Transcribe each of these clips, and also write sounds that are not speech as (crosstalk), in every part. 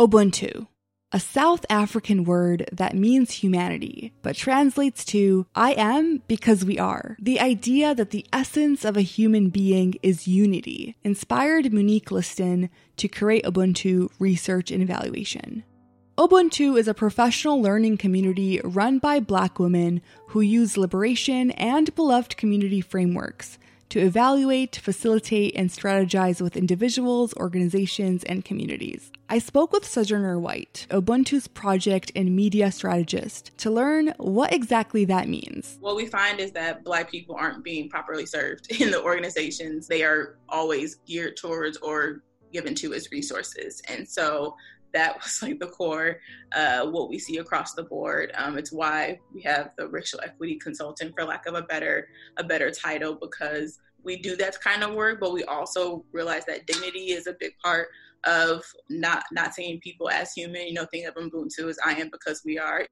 Ubuntu, a South African word that means humanity, but translates to I am because we are. The idea that the essence of a human being is unity inspired Monique Liston to create Ubuntu Research and Evaluation. Ubuntu is a professional learning community run by Black women who use liberation and beloved community frameworks to evaluate, facilitate, and strategize with individuals, organizations, and communities. I spoke with Sojourner White, Ubuntu's project and media strategist, to learn what exactly that means. What we find is that Black people aren't being properly served (laughs) in the organizations. They are always geared towards or given to as resources. And so that (laughs) was like the core uh, what we see across the board. Um, it's why we have the racial equity consultant for lack of a better a better title because we do that kind of work but we also realize that dignity is a big part of not not seeing people as human. You know think of ubuntu as i am because we are.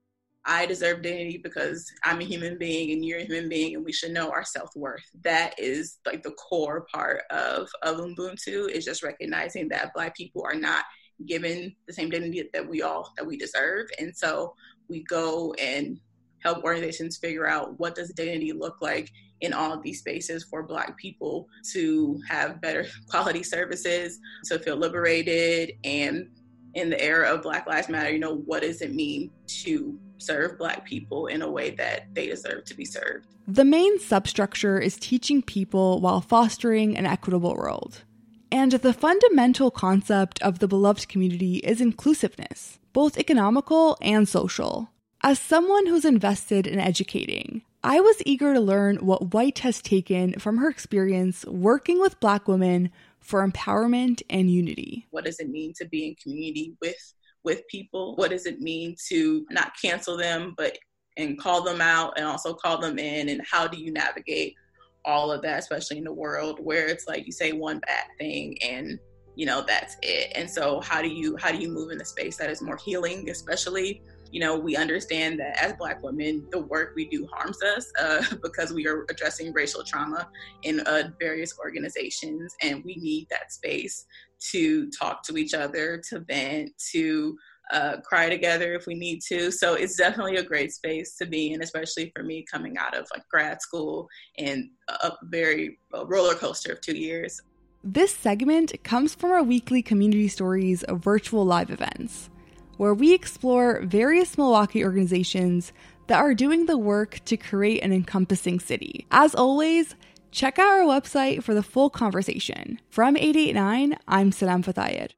I deserve dignity because I'm a human being and you're a human being and we should know our self-worth. That is like the core part of, of Ubuntu is just recognizing that black people are not given the same dignity that we all that we deserve. And so we go and help organizations figure out what does dignity look like in all of these spaces for black people to have better (laughs) quality services to feel liberated and in the era of black lives matter you know what does it mean to serve black people in a way that they deserve to be served? The main substructure is teaching people while fostering an equitable world and the fundamental concept of the beloved community is inclusiveness, both economical and social. As someone who's invested in educating, I was eager to learn what White has taken from her experience working with Black women for empowerment and unity. What does it mean to be in community with with people? What does it mean to not cancel them but and call them out and also call them in and how do you navigate all of that, especially in the world where it's like you say one bad thing and you know that's it. And so how do you how do you move in a space that is more healing, especially you know we understand that as black women the work we do harms us (laughs) uh, because we are addressing racial trauma in uh, various organizations and we need that space to talk to each other to vent to uh, cry together if we need to. So it's definitely a great space to be in, especially for me coming out of like grad school and a very a roller coaster of two years. This segment comes from our weekly Community Stories of virtual live events, where we explore various Milwaukee organizations that are doing the work to create an encompassing city. As always, check out our website for the full conversation. From 889, I'm Salam Fatohi.